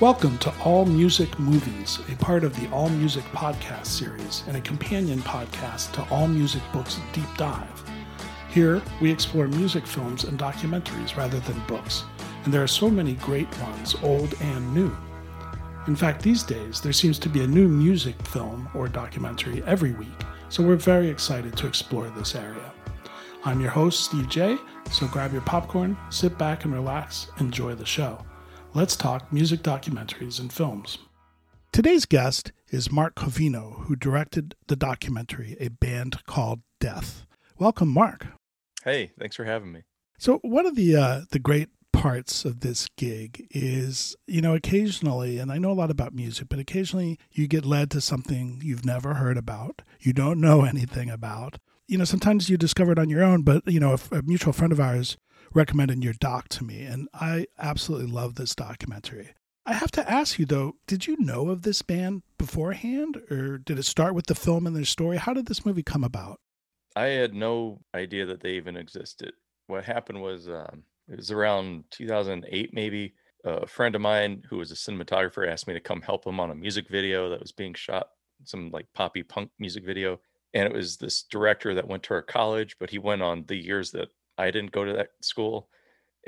Welcome to All Music Movies, a part of the All Music podcast series and a companion podcast to All Music Books Deep Dive. Here, we explore music films and documentaries rather than books, and there are so many great ones, old and new. In fact, these days, there seems to be a new music film or documentary every week, so we're very excited to explore this area. I'm your host, Steve J, so grab your popcorn, sit back and relax, enjoy the show. Let's talk music documentaries and films. Today's guest is Mark Covino, who directed the documentary A Band Called Death. Welcome, Mark. Hey, thanks for having me. So, one of the uh, the great parts of this gig is, you know, occasionally, and I know a lot about music, but occasionally you get led to something you've never heard about, you don't know anything about. You know, sometimes you discover it on your own, but, you know, a, a mutual friend of ours recommended your doc to me, and I absolutely love this documentary. I have to ask you though, did you know of this band beforehand, or did it start with the film and their story? How did this movie come about? I had no idea that they even existed. What happened was um, it was around 2008, maybe. A friend of mine who was a cinematographer asked me to come help him on a music video that was being shot, some like poppy punk music video. And it was this director that went to our college, but he went on the years that I didn't go to that school,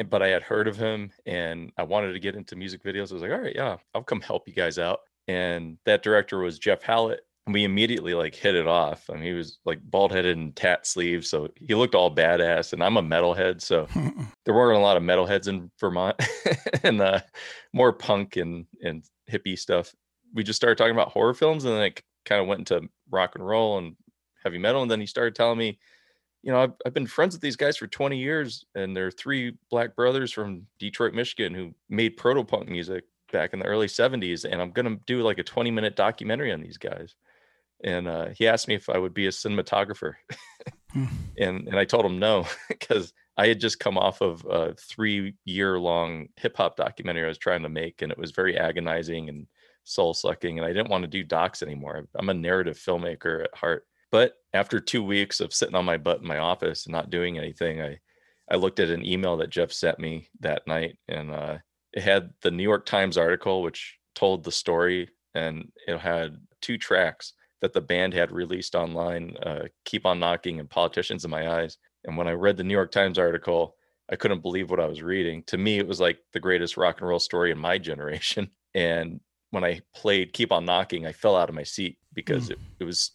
but I had heard of him and I wanted to get into music videos. I was like, all right, yeah, I'll come help you guys out. And that director was Jeff Howlett. And we immediately like hit it off. I mean, he was like bald headed and tat sleeves. So he looked all badass. And I'm a metalhead. So there weren't a lot of metalheads in Vermont and uh, more punk and, and hippie stuff. We just started talking about horror films and then it kind of went into rock and roll and heavy metal. And then he started telling me, you know, I've, I've been friends with these guys for 20 years, and they're three black brothers from Detroit, Michigan, who made proto punk music back in the early 70s. And I'm going to do like a 20 minute documentary on these guys. And uh, he asked me if I would be a cinematographer. Hmm. and, and I told him no, because I had just come off of a three year long hip hop documentary I was trying to make, and it was very agonizing and soul sucking. And I didn't want to do docs anymore. I'm a narrative filmmaker at heart. But after two weeks of sitting on my butt in my office and not doing anything, I I looked at an email that Jeff sent me that night, and uh, it had the New York Times article which told the story, and it had two tracks that the band had released online, uh, "Keep on Knocking" and "Politicians in My Eyes." And when I read the New York Times article, I couldn't believe what I was reading. To me, it was like the greatest rock and roll story in my generation. And when I played Keep on Knocking, I fell out of my seat because mm. it, it was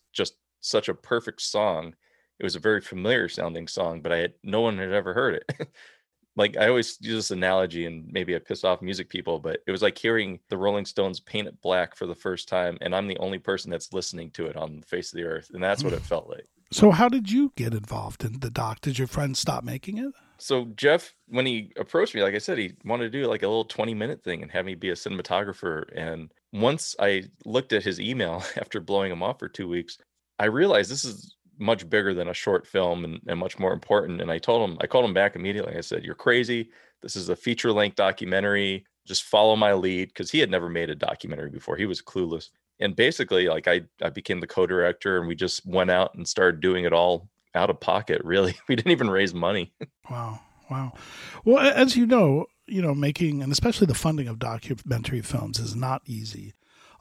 such a perfect song. It was a very familiar sounding song, but I had no one had ever heard it. like I always use this analogy, and maybe I piss off music people, but it was like hearing the Rolling Stones paint it black for the first time, and I'm the only person that's listening to it on the face of the earth, and that's what it mm. felt like. So, how did you get involved in the doc? Did your friend stop making it? So Jeff, when he approached me, like I said, he wanted to do like a little 20 minute thing and have me be a cinematographer. And once I looked at his email after blowing him off for two weeks, I realized this is much bigger than a short film and, and much more important. And I told him, I called him back immediately. I said, You're crazy. This is a feature length documentary. Just follow my lead because he had never made a documentary before. He was clueless. And basically, like I, I became the co-director and we just went out and started doing it all out of pocket, really. We didn't even raise money. wow. Wow. Well, as you know, you know, making and especially the funding of documentary films is not easy.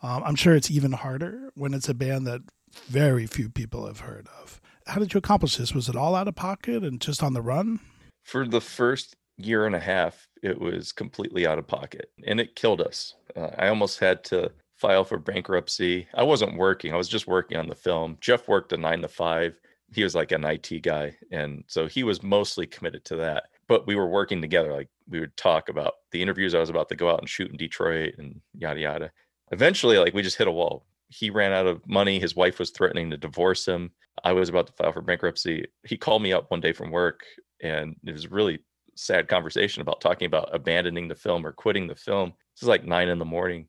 Um, I'm sure it's even harder when it's a band that very few people have heard of. How did you accomplish this? Was it all out of pocket and just on the run? For the first year and a half, it was completely out of pocket and it killed us. Uh, I almost had to file for bankruptcy. I wasn't working, I was just working on the film. Jeff worked a nine to five. He was like an IT guy. And so he was mostly committed to that. But we were working together. Like we would talk about the interviews I was about to go out and shoot in Detroit and yada, yada. Eventually, like we just hit a wall he ran out of money. His wife was threatening to divorce him. I was about to file for bankruptcy. He called me up one day from work, and it was a really sad conversation about talking about abandoning the film or quitting the film. This is like nine in the morning.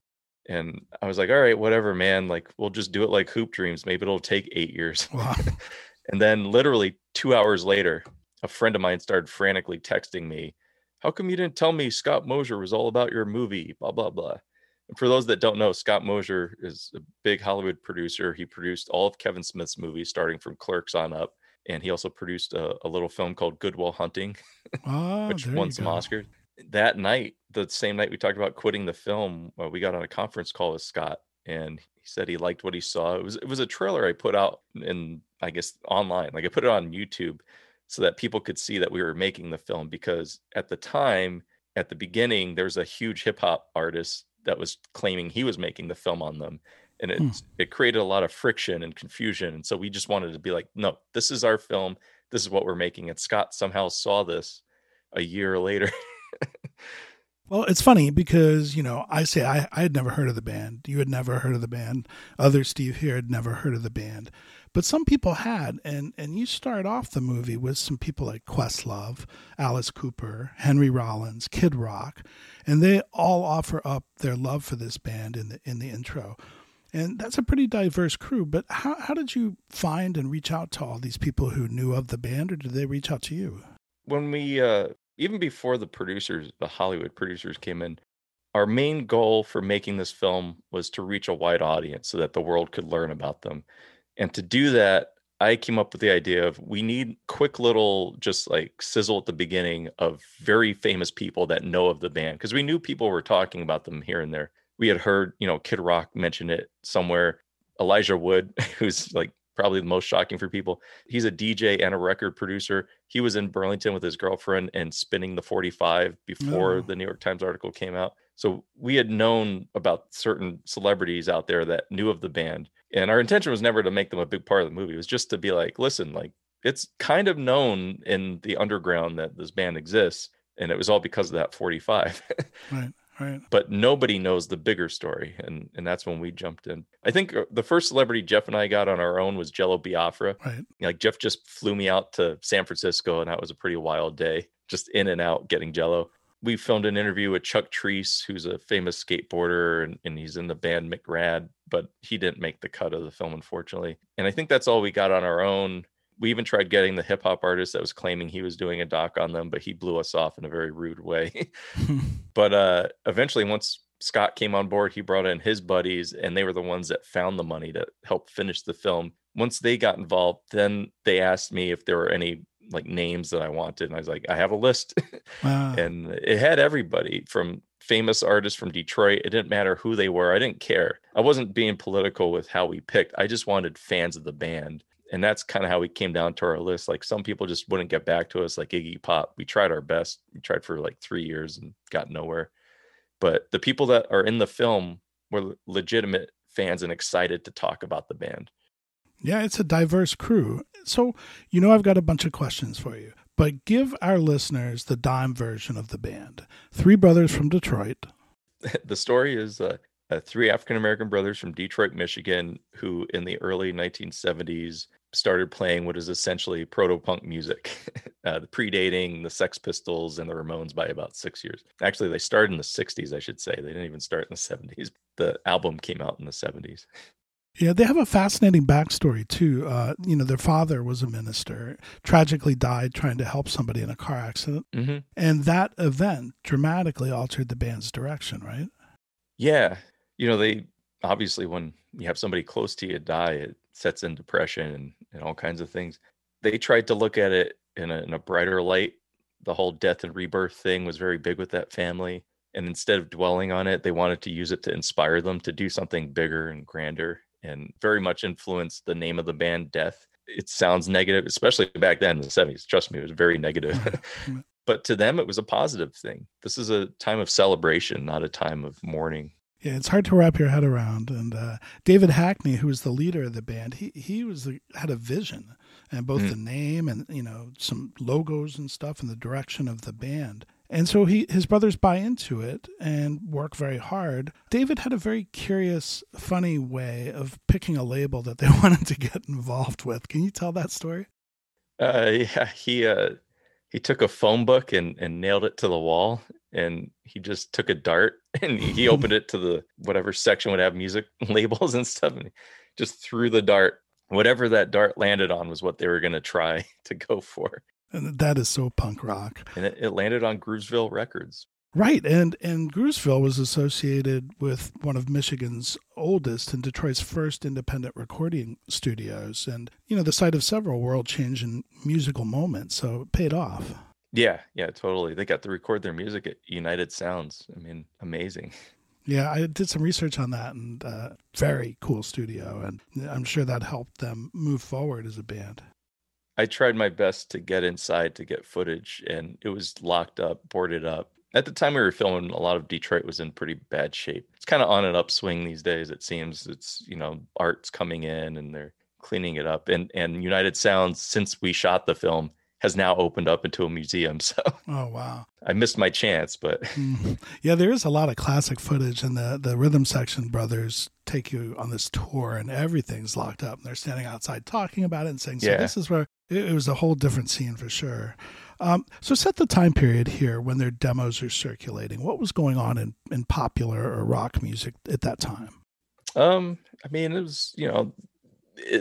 And I was like, all right, whatever, man. Like, we'll just do it like Hoop Dreams. Maybe it'll take eight years. Wow. and then, literally two hours later, a friend of mine started frantically texting me, How come you didn't tell me Scott Mosier was all about your movie? Blah, blah, blah for those that don't know, Scott Mosier is a big Hollywood producer. He produced all of Kevin Smith's movies, starting from Clerks on up, and he also produced a, a little film called Good Will Hunting, oh, which won some. Oscars. that night, the same night we talked about quitting the film, well, we got on a conference call with Scott and he said he liked what he saw. It was it was a trailer I put out in I guess online. Like I put it on YouTube so that people could see that we were making the film because at the time at the beginning there's a huge hip hop artist that was claiming he was making the film on them and it hmm. it created a lot of friction and confusion and so we just wanted to be like no this is our film this is what we're making and Scott somehow saw this a year later Well, it's funny because, you know, I say I, I had never heard of the band. You had never heard of the band. Other Steve here had never heard of the band. But some people had. And, and you start off the movie with some people like Questlove, Alice Cooper, Henry Rollins, Kid Rock, and they all offer up their love for this band in the, in the intro. And that's a pretty diverse crew. But how, how did you find and reach out to all these people who knew of the band, or did they reach out to you? When we uh, even before the producers, the Hollywood producers came in, our main goal for making this film was to reach a wide audience so that the world could learn about them. And to do that, I came up with the idea of we need quick little just like sizzle at the beginning of very famous people that know of the band because we knew people were talking about them here and there. We had heard, you know, Kid Rock mention it somewhere. Elijah Wood, who's like probably the most shocking for people. He's a DJ and a record producer. He was in Burlington with his girlfriend and spinning the 45 before oh. the New York Times article came out. So we had known about certain celebrities out there that knew of the band. And our intention was never to make them a big part of the movie. It was just to be like, listen, like it's kind of known in the underground that this band exists. And it was all because of that 45. right. Right. But nobody knows the bigger story, and and that's when we jumped in. I think uh, the first celebrity Jeff and I got on our own was Jello Biafra. Right. Like Jeff just flew me out to San Francisco, and that was a pretty wild day, just in and out getting Jello. We filmed an interview with Chuck Treece, who's a famous skateboarder, and, and he's in the band McRad, but he didn't make the cut of the film, unfortunately. And I think that's all we got on our own we even tried getting the hip hop artist that was claiming he was doing a doc on them, but he blew us off in a very rude way. but uh, eventually, once Scott came on board, he brought in his buddies, and they were the ones that found the money to help finish the film. Once they got involved, then they asked me if there were any like names that I wanted, and I was like, I have a list, wow. and it had everybody from famous artists from Detroit. It didn't matter who they were. I didn't care. I wasn't being political with how we picked. I just wanted fans of the band and that's kind of how we came down to our list. Like some people just wouldn't get back to us, like Iggy Pop. We tried our best. We tried for like three years and got nowhere. But the people that are in the film were legitimate fans and excited to talk about the band. Yeah, it's a diverse crew. So, you know, I've got a bunch of questions for you, but give our listeners the dime version of the band. Three brothers from Detroit. the story is uh, uh, three African American brothers from Detroit, Michigan, who in the early 1970s started playing what is essentially proto punk music, uh, predating the Sex Pistols and the Ramones by about six years. Actually, they started in the 60s, I should say. They didn't even start in the 70s. The album came out in the 70s. Yeah, they have a fascinating backstory too. Uh, you know, their father was a minister, tragically died trying to help somebody in a car accident, mm-hmm. and that event dramatically altered the band's direction. Right? Yeah, you know, they obviously when you have somebody close to you die, it sets in depression and, and all kinds of things. They tried to look at it in a, in a brighter light. The whole death and rebirth thing was very big with that family. And instead of dwelling on it, they wanted to use it to inspire them to do something bigger and grander and very much influenced the name of the band, Death. It sounds negative, especially back then in the 70s. Trust me, it was very negative. but to them, it was a positive thing. This is a time of celebration, not a time of mourning yeah, it's hard to wrap your head around. And uh, David Hackney, who was the leader of the band, he he was had a vision, and both mm. the name and you know some logos and stuff, and the direction of the band. And so he his brothers buy into it and work very hard. David had a very curious, funny way of picking a label that they wanted to get involved with. Can you tell that story? Uh, yeah, he uh, he took a phone book and and nailed it to the wall and he just took a dart and he opened it to the whatever section would have music labels and stuff and just threw the dart whatever that dart landed on was what they were going to try to go for and that is so punk rock and it, it landed on groovesville records right and and groovesville was associated with one of michigan's oldest and detroit's first independent recording studios and you know the site of several world changing musical moments so it paid off Yeah, yeah, totally. They got to record their music at United Sounds. I mean, amazing. Yeah, I did some research on that and uh, very cool studio. And I'm sure that helped them move forward as a band. I tried my best to get inside to get footage and it was locked up, boarded up. At the time we were filming, a lot of Detroit was in pretty bad shape. It's kind of on an upswing these days, it seems. It's, you know, art's coming in and they're cleaning it up. And and United Sounds, since we shot the film, has now opened up into a museum. So oh wow, I missed my chance, but mm-hmm. yeah, there is a lot of classic footage, and the the Rhythm Section brothers take you on this tour, and everything's locked up. And they're standing outside talking about it and saying, "So yeah. this is where it, it, was a whole different scene for sure." Um, so set the time period here when their demos are circulating. What was going on in in popular or rock music at that time? Um, I mean, it was you know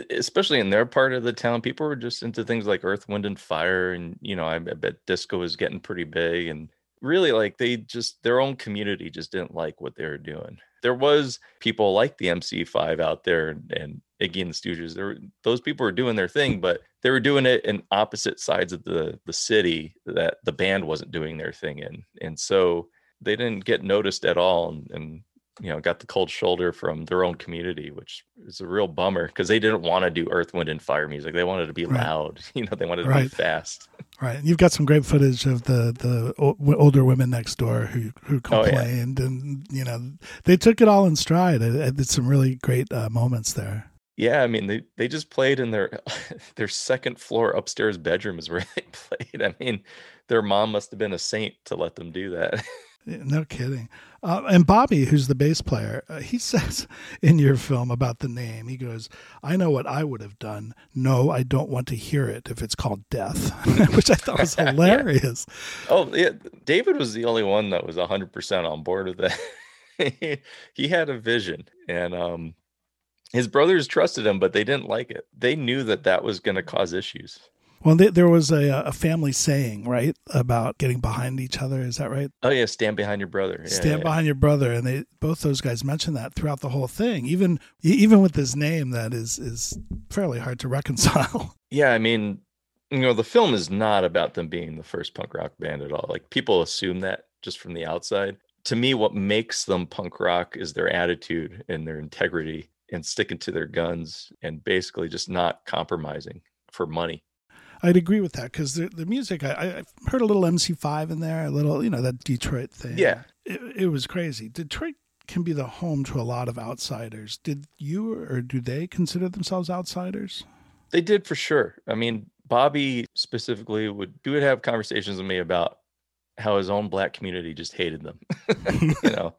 especially in their part of the town, people were just into things like Earth, Wind, and Fire, and you know, I, I bet disco was getting pretty big, and really like they just their own community just didn't like what they were doing. There was people like the MC5 out there and, and Iggy and the Stooges. There, those people were doing their thing, but they were doing it in opposite sides of the the city that the band wasn't doing their thing in, and so they didn't get noticed at all. And, and you know got the cold shoulder from their own community which is a real bummer because they didn't want to do earth wind and fire music they wanted to be right. loud you know they wanted to right. be fast right you've got some great footage of the the older women next door who who complained oh, yeah. and you know they took it all in stride it, did some really great uh, moments there yeah i mean they, they just played in their their second floor upstairs bedroom is where they played i mean their mom must have been a saint to let them do that no kidding. Uh, and Bobby, who's the bass player, uh, he says in your film about the name, he goes, I know what I would have done. No, I don't want to hear it if it's called death, which I thought was hilarious. yeah. Oh, yeah. David was the only one that was 100% on board with that. he had a vision and um, his brothers trusted him, but they didn't like it. They knew that that was going to cause issues. Well, there was a, a family saying, right, about getting behind each other. Is that right? Oh yeah, stand behind your brother. Yeah, stand yeah, behind yeah. your brother, and they both those guys mentioned that throughout the whole thing. Even even with this name, that is is fairly hard to reconcile. Yeah, I mean, you know, the film is not about them being the first punk rock band at all. Like people assume that just from the outside. To me, what makes them punk rock is their attitude and their integrity and sticking to their guns and basically just not compromising for money. I'd agree with that because the, the music, I, I heard a little MC5 in there, a little, you know, that Detroit thing. Yeah. It, it was crazy. Detroit can be the home to a lot of outsiders. Did you or do they consider themselves outsiders? They did for sure. I mean, Bobby specifically would do would have conversations with me about how his own black community just hated them. you know,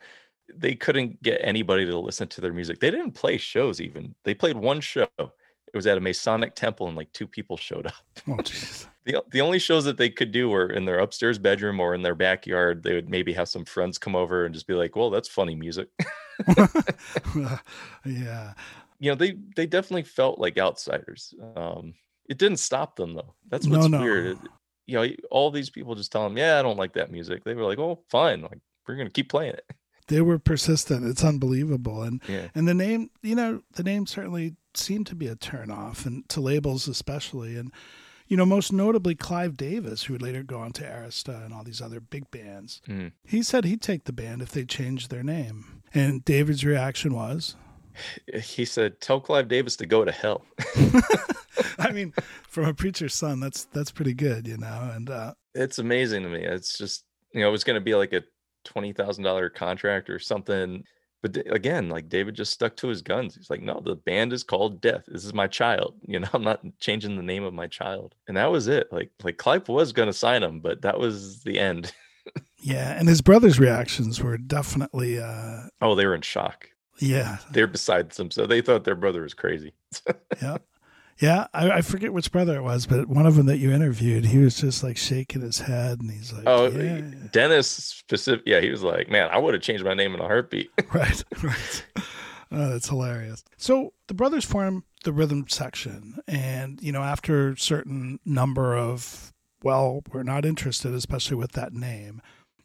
they couldn't get anybody to listen to their music. They didn't play shows even. They played one show it was at a Masonic temple and like two people showed up. Oh, the, the only shows that they could do were in their upstairs bedroom or in their backyard. They would maybe have some friends come over and just be like, well, that's funny music. yeah. You know, they, they definitely felt like outsiders. Um, it didn't stop them though. That's what's no, no. weird. It, you know, all these people just tell them, yeah, I don't like that music. They were like, oh, fine. Like, we're going to keep playing it they were persistent. It's unbelievable, and yeah. and the name, you know, the name certainly seemed to be a turnoff, and to labels especially, and you know, most notably Clive Davis, who would later go on to Arista and all these other big bands. Mm. He said he'd take the band if they changed their name, and David's reaction was. He said, "Tell Clive Davis to go to hell." I mean, from a preacher's son, that's that's pretty good, you know. And uh, it's amazing to me. It's just you know, it was going to be like a twenty thousand dollar contract or something. But again, like David just stuck to his guns. He's like, no, the band is called Death. This is my child. You know, I'm not changing the name of my child. And that was it. Like, like Clive was going to sign him, but that was the end. yeah, and his brother's reactions were definitely. uh Oh, they were in shock. Yeah, they're beside themselves. So they thought their brother was crazy. yeah, yeah, I, I, forget which brother it was, but one of them that you interviewed, he was just like shaking his head, and he's like, "Oh, yeah. Dennis specific." Yeah, he was like, "Man, I would have changed my name in a heartbeat." right, right. Oh, that's hilarious. So the brothers form the rhythm section, and you know, after a certain number of, well, we're not interested, especially with that name.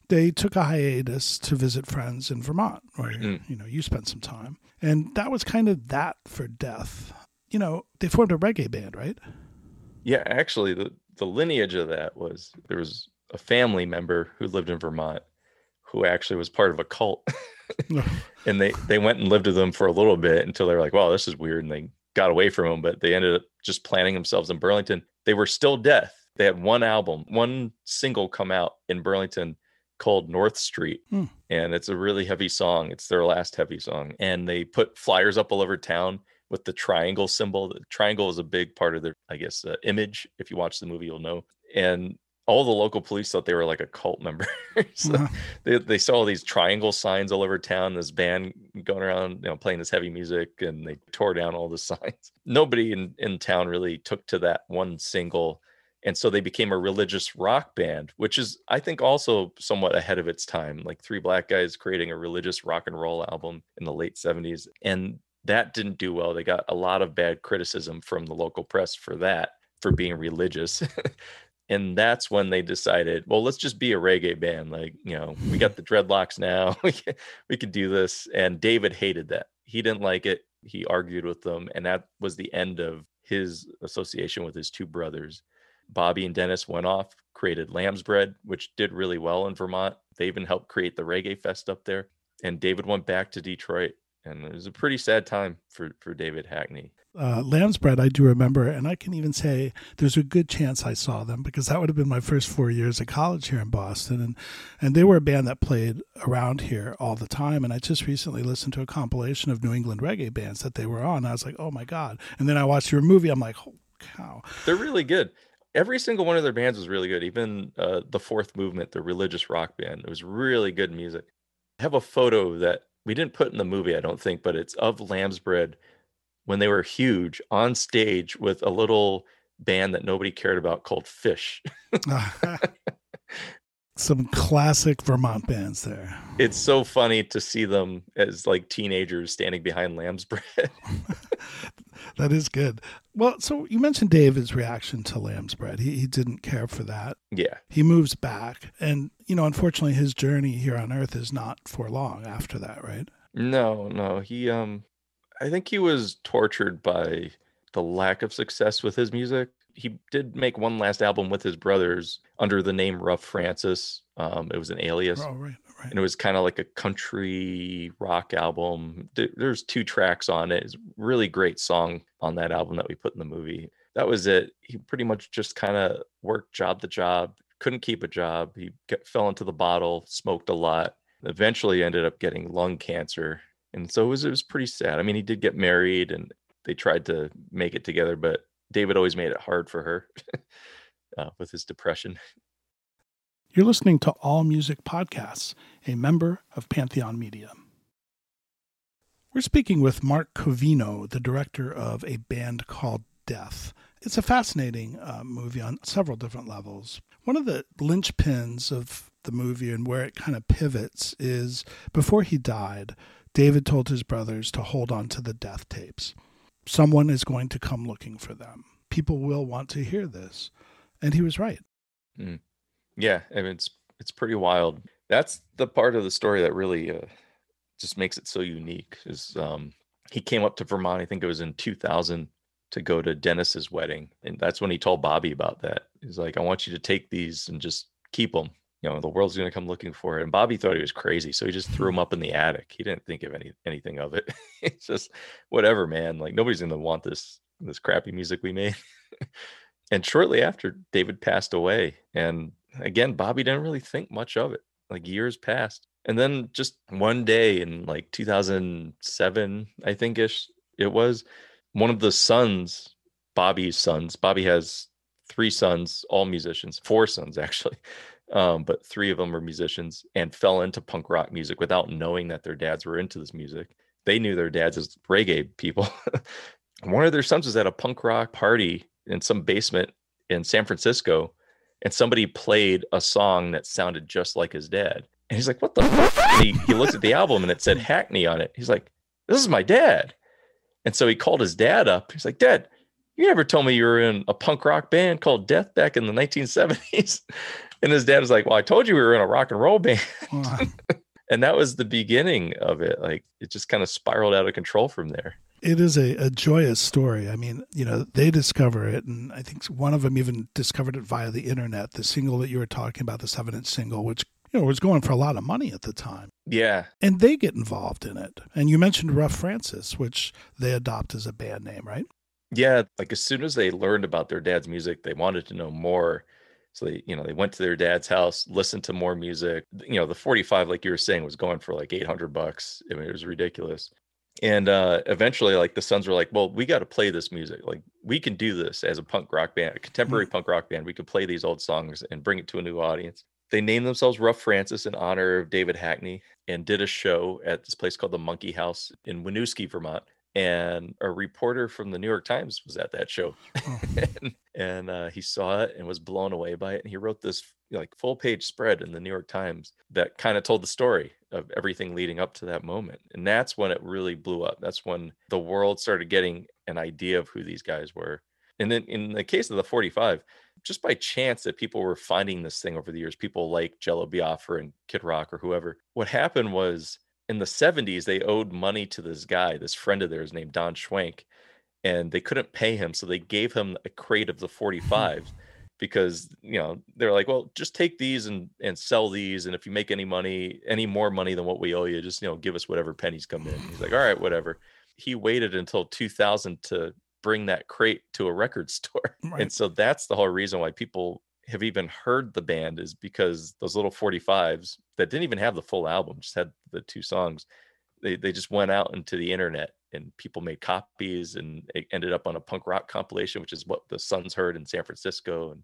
They took a hiatus to visit friends in Vermont, where mm. you know you spent some time, and that was kind of that for Death you know, they formed a reggae band, right? Yeah, actually, the the lineage of that was there was a family member who lived in Vermont who actually was part of a cult. and they they went and lived with them for a little bit until they were like, "Wow, this is weird," and they got away from them. But they ended up just planting themselves in Burlington. They were still death. They had one album, one single come out in Burlington called North Street. Hmm. And it's a really heavy song. It's their last heavy song. And they put flyers up all over town with the triangle symbol. The triangle is a big part of their, I guess, uh, image. If you watch the movie, you'll know. And all the local police thought they were like a cult member. so Uh-huh. they, they saw all these triangle signs all over town, this band going around, you know, playing this heavy music, and they tore down all the signs. Nobody in, in town really took to that one single. And so they became a religious rock band, which is, I think, also somewhat ahead of its time. Like three black guys creating a religious rock and roll album in the late 70s. And that didn't do well. They got a lot of bad criticism from the local press for that, for being religious. and that's when they decided, well, let's just be a reggae band. Like, you know, we got the dreadlocks now. we can, we could do this. And David hated that. He didn't like it. He argued with them, and that was the end of his association with his two brothers. Bobby and Dennis went off, created Lamb's Bread, which did really well in Vermont. They even helped create the Reggae Fest up there. And David went back to Detroit. And it was a pretty sad time for, for David Hackney. Uh, Lamb's Bread, I do remember, and I can even say there's a good chance I saw them because that would have been my first four years of college here in Boston, and and they were a band that played around here all the time. And I just recently listened to a compilation of New England reggae bands that they were on. I was like, oh my god! And then I watched your movie. I'm like, oh cow! They're really good. Every single one of their bands was really good. Even uh, the Fourth Movement, the religious rock band, it was really good music. I have a photo that we didn't put in the movie, I don't think, but it's of Lamb's Bread when they were huge on stage with a little band that nobody cared about called Phish. Some classic Vermont bands there. It's so funny to see them as like teenagers standing behind Lamb's Bread. that is good. Well, so you mentioned David's reaction to Lamb's Bread. He, he didn't care for that. yeah. He moves back. And, you know, unfortunately, his journey here on Earth is not for long after that, right? No, no. He um I think he was tortured by the lack of success with his music. He did make one last album with his brothers under the name Rough Francis. Um it was an alias. Oh, right, right. And it was kind of like a country rock album. There's two tracks on it. It's really great song on that album that we put in the movie. That was it. He pretty much just kind of worked job to job, couldn't keep a job. He get, fell into the bottle, smoked a lot, eventually ended up getting lung cancer. And so it was, it was pretty sad. I mean, he did get married and they tried to make it together, but David always made it hard for her uh, with his depression. You're listening to All Music Podcasts, a member of Pantheon Media. We're speaking with Mark Covino, the director of a band called Death. It's a fascinating uh, movie on several different levels. One of the linchpins of the movie and where it kind of pivots is before he died, David told his brothers to hold on to the death tapes. Someone is going to come looking for them. People will want to hear this. And he was right. Yeah, I mean it's it's pretty wild. That's the part of the story that really uh, just makes it so unique. Is um, he came up to Vermont? I think it was in 2000 to go to Dennis's wedding, and that's when he told Bobby about that. He's like, "I want you to take these and just keep them. You know, the world's going to come looking for it." And Bobby thought he was crazy, so he just threw them up in the attic. He didn't think of any anything of it. it's just whatever, man. Like nobody's going to want this this crappy music we made. and shortly after, David passed away, and again, Bobby didn't really think much of it. Like years passed. And then just one day in like 2007, I think ish, it was one of the sons, Bobby's sons. Bobby has three sons, all musicians, four sons actually. Um, but three of them were musicians and fell into punk rock music without knowing that their dads were into this music. They knew their dads as reggae people. one of their sons was at a punk rock party in some basement in San Francisco and somebody played a song that sounded just like his dad. And he's like, "What the?" He he looked at the album and it said Hackney on it. He's like, "This is my dad." And so he called his dad up. He's like, "Dad, you never told me you were in a punk rock band called Death back in the 1970s." And his dad was like, "Well, I told you we were in a rock and roll band." And that was the beginning of it. Like it just kind of spiraled out of control from there. It is a, a joyous story. I mean, you know, they discover it, and I think one of them even discovered it via the internet. The single that you were talking about, the seven inch single, which you know was going for a lot of money at the time. Yeah, and they get involved in it. And you mentioned Rough Francis, which they adopt as a band name, right? Yeah, like as soon as they learned about their dad's music, they wanted to know more. So they, you know, they went to their dad's house, listened to more music. You know, the 45, like you were saying, was going for like 800 bucks. I mean, it was ridiculous. And uh eventually, like the Sons were like, well, we got to play this music. Like we can do this as a punk rock band, a contemporary mm-hmm. punk rock band. We could play these old songs and bring it to a new audience. They named themselves Rough Francis in honor of David Hackney and did a show at this place called the Monkey House in Winooski, Vermont and a reporter from the New York Times was at that show, oh. and, and uh, he saw it and was blown away by it. And he wrote this like full page spread in the New York Times that kind of told the story of everything leading up to that moment. And that's when it really blew up. That's when the world started getting an idea of who these guys were. And then in the case of the 45, just by chance that people were finding this thing over the years, people like Jello Biafra and Kid Rock or whoever. What happened was in the 70s they owed money to this guy this friend of theirs named don schwenk and they couldn't pay him so they gave him a crate of the 45 because you know they're like well just take these and and sell these and if you make any money any more money than what we owe you just you know give us whatever pennies come in he's like all right whatever he waited until 2000 to bring that crate to a record store right. and so that's the whole reason why people have even heard the band is because those little 45s that didn't even have the full album, just had the two songs. They they just went out into the internet and people made copies and it ended up on a punk rock compilation, which is what the Sons heard in San Francisco. And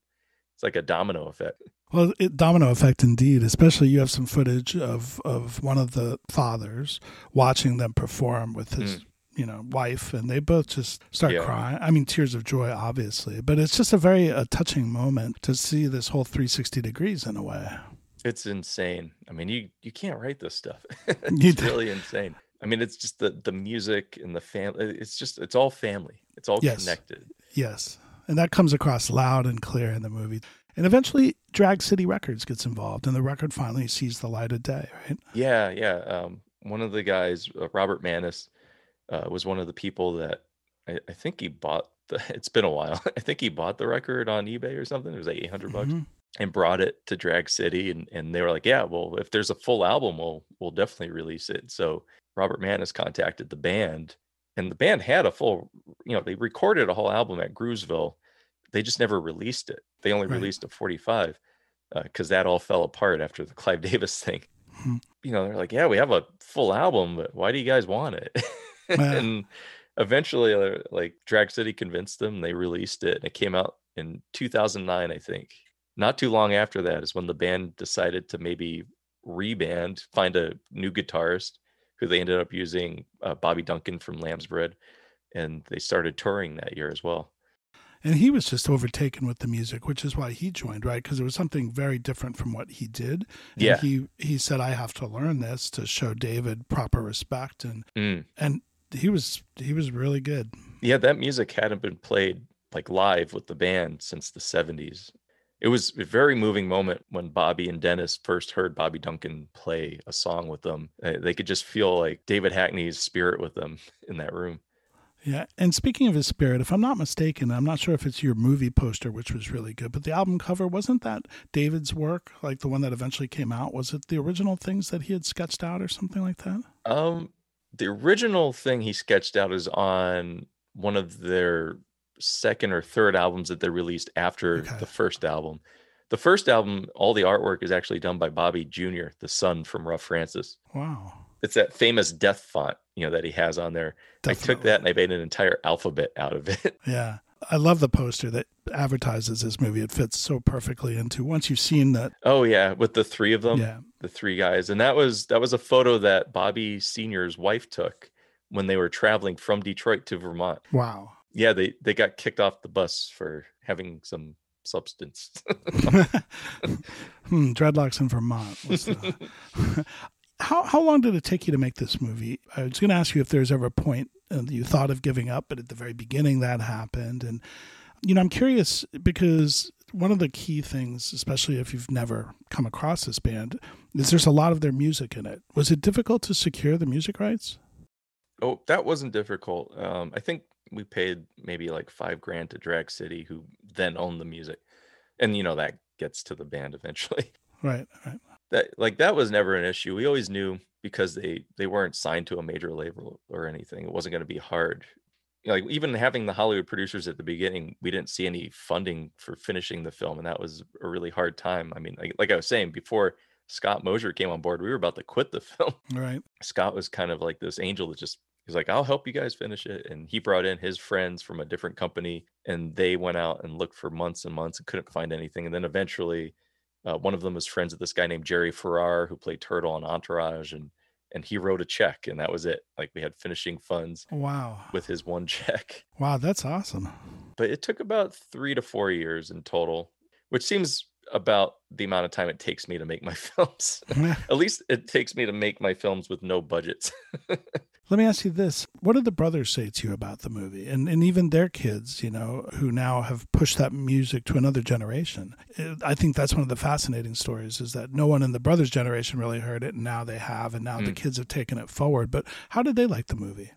it's like a domino effect. Well, it, domino effect indeed. Especially you have some footage of of one of the fathers watching them perform with his mm you know wife and they both just start yeah. crying i mean tears of joy obviously but it's just a very a touching moment to see this whole 360 degrees in a way it's insane i mean you you can't write this stuff it's really insane i mean it's just the the music and the family it's just it's all family it's all yes. connected yes and that comes across loud and clear in the movie and eventually drag city records gets involved and the record finally sees the light of day right yeah yeah um, one of the guys uh, robert manis uh, was one of the people that I, I, think he bought the. It's been a while. I think he bought the record on eBay or something. It was like eight hundred bucks, mm-hmm. and brought it to Drag City, and and they were like, yeah, well, if there's a full album, we'll we'll definitely release it. So Robert Manis contacted the band, and the band had a full, you know, they recorded a whole album at Groovesville. They just never released it. They only right. released a 45 because uh, that all fell apart after the Clive Davis thing. Mm-hmm. You know, they're like, yeah, we have a full album, but why do you guys want it? and eventually uh, like drag city convinced them they released it and it came out in 2009 i think not too long after that is when the band decided to maybe reband find a new guitarist who they ended up using uh, bobby duncan from lamb's bread and they started touring that year as well and he was just overtaken with the music, which is why he joined, right? Because it was something very different from what he did. And yeah. He he said, "I have to learn this to show David proper respect," and mm. and he was he was really good. Yeah, that music hadn't been played like live with the band since the 70s. It was a very moving moment when Bobby and Dennis first heard Bobby Duncan play a song with them. Uh, they could just feel like David Hackney's spirit with them in that room. Yeah, and speaking of his spirit, if I'm not mistaken, I'm not sure if it's your movie poster, which was really good, but the album cover wasn't that David's work, like the one that eventually came out? Was it the original things that he had sketched out or something like that? Um, the original thing he sketched out is on one of their second or third albums that they released after okay. the first album. The first album, all the artwork is actually done by Bobby Jr., the son from Rough Francis. Wow. It's that famous death font, you know, that he has on there. Definitely. I took that and I made an entire alphabet out of it. Yeah. I love the poster that advertises this movie. It fits so perfectly into once you've seen that. Oh yeah, with the three of them. Yeah, the three guys, and that was that was a photo that Bobby Senior's wife took when they were traveling from Detroit to Vermont. Wow. Yeah, they they got kicked off the bus for having some substance. hmm, dreadlocks in Vermont. How how long did it take you to make this movie? I was going to ask you if there's ever a point and you thought of giving up, but at the very beginning that happened. And, you know, I'm curious because one of the key things, especially if you've never come across this band, is there's a lot of their music in it. Was it difficult to secure the music rights? Oh, that wasn't difficult. Um, I think we paid maybe like five grand to Drag City, who then owned the music, and you know that gets to the band eventually. Right, right. That like that was never an issue. We always knew because they they weren't signed to a major label or anything. It wasn't going to be hard. You know, like even having the Hollywood producers at the beginning, we didn't see any funding for finishing the film, and that was a really hard time. I mean, like, like I was saying before, Scott Mosier came on board, we were about to quit the film. Right. Scott was kind of like this angel that just he's like, I'll help you guys finish it. And he brought in his friends from a different company and they went out and looked for months and months and couldn't find anything. And then eventually uh, one of them was friends with this guy named Jerry Ferrara who played Turtle on Entourage and and he wrote a check and that was it. Like we had finishing funds. Wow. With his one check. Wow, that's awesome. But it took about 3 to 4 years in total, which seems about the amount of time it takes me to make my films. At least it takes me to make my films with no budgets. Let me ask you this. What did the brothers say to you about the movie? And and even their kids, you know, who now have pushed that music to another generation. I think that's one of the fascinating stories is that no one in the brothers generation really heard it and now they have and now mm. the kids have taken it forward. But how did they like the movie?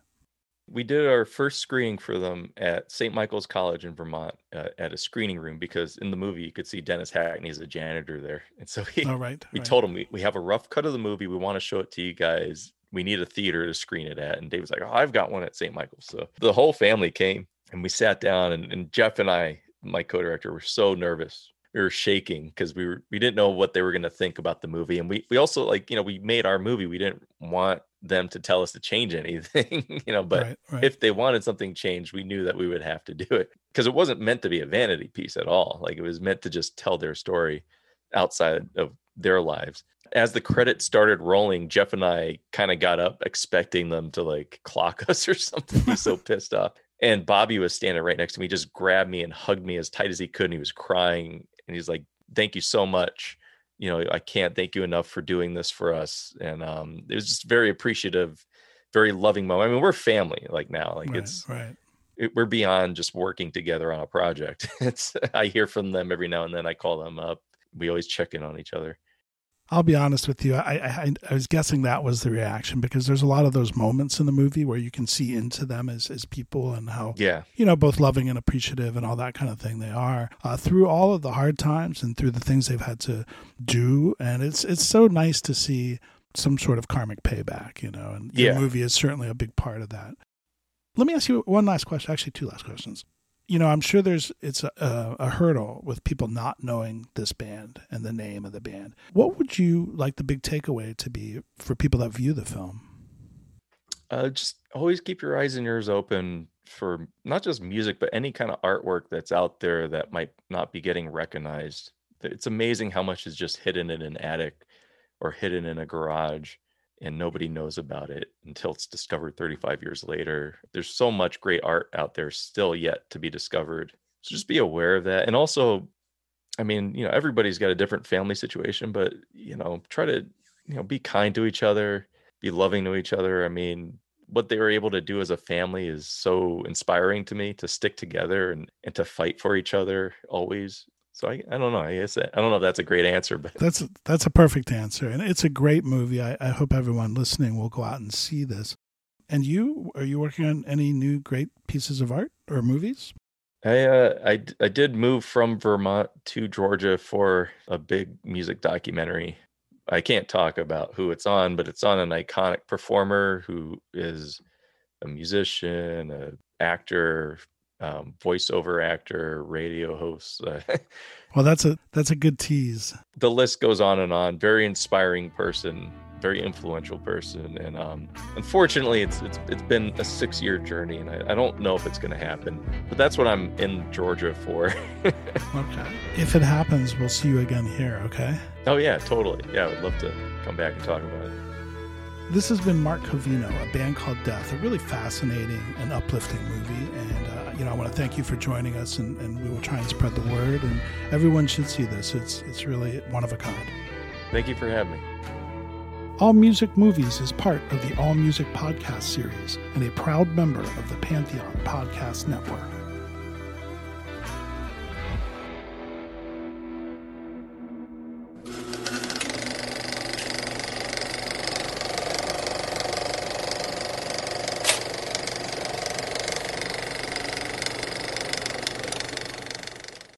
we did our first screening for them at St. Michael's College in Vermont uh, at a screening room because in the movie you could see Dennis Hackney as a janitor there. And so he, oh, right, we right. told him we, we have a rough cut of the movie. We want to show it to you guys. We need a theater to screen it at. And Dave was like, Oh, I've got one at St. Michael's. So the whole family came and we sat down and, and Jeff and I, my co-director, were so nervous we were shaking because we were we didn't know what they were going to think about the movie and we we also like you know we made our movie we didn't want them to tell us to change anything you know but right, right. if they wanted something changed we knew that we would have to do it because it wasn't meant to be a vanity piece at all like it was meant to just tell their story outside of their lives as the credits started rolling jeff and i kind of got up expecting them to like clock us or something he's so pissed off and bobby was standing right next to me just grabbed me and hugged me as tight as he could and he was crying and he's like, "Thank you so much. You know, I can't thank you enough for doing this for us." And um, it was just very appreciative, very loving moment. I mean, we're family like now. Like right, it's right. It, we're beyond just working together on a project. It's I hear from them every now and then. I call them up. We always check in on each other. I'll be honest with you. I, I, I was guessing that was the reaction because there's a lot of those moments in the movie where you can see into them as, as people and how yeah you know both loving and appreciative and all that kind of thing they are uh, through all of the hard times and through the things they've had to do and it's it's so nice to see some sort of karmic payback you know and yeah. the movie is certainly a big part of that. Let me ask you one last question. Actually, two last questions you know, I'm sure there's it's a, a, hurdle with people not knowing this band and the name of the band. What would you like the big takeaway to be for people that view the film? Uh, just always keep your eyes and ears open for not just music, but any kind of artwork that's out there that might not be getting recognized. It's amazing how much is just hidden in an attic or hidden in a garage and nobody knows about it until it's discovered 35 years later. There's so much great art out there still yet to be discovered. So just be aware of that. And also, I mean, you know, everybody's got a different family situation, but you know, try to, you know, be kind to each other, be loving to each other. I mean, what they were able to do as a family is so inspiring to me to stick together and, and to fight for each other always so I, I don't know. I guess I don't know if that's a great answer, but that's that's a perfect answer, and it's a great movie. I, I hope everyone listening will go out and see this. And you, are you working on any new great pieces of art or movies? I uh, I I did move from Vermont to Georgia for a big music documentary. I can't talk about who it's on, but it's on an iconic performer who is a musician, a actor, um, voiceover actor, radio host. Uh, well, that's a that's a good tease. The list goes on and on. Very inspiring person, very influential person, and um, unfortunately, it's it's it's been a six year journey, and I, I don't know if it's going to happen. But that's what I'm in Georgia for. okay. If it happens, we'll see you again here. Okay. Oh yeah, totally. Yeah, I would love to come back and talk about it. This has been Mark Covino, a band called Death, a really fascinating and uplifting movie. And, uh, you know, I want to thank you for joining us, and, and, we will try and spread the word. And everyone should see this. It's, it's really one of a kind. Thank you for having me. All Music Movies is part of the All Music Podcast series and a proud member of the Pantheon Podcast Network.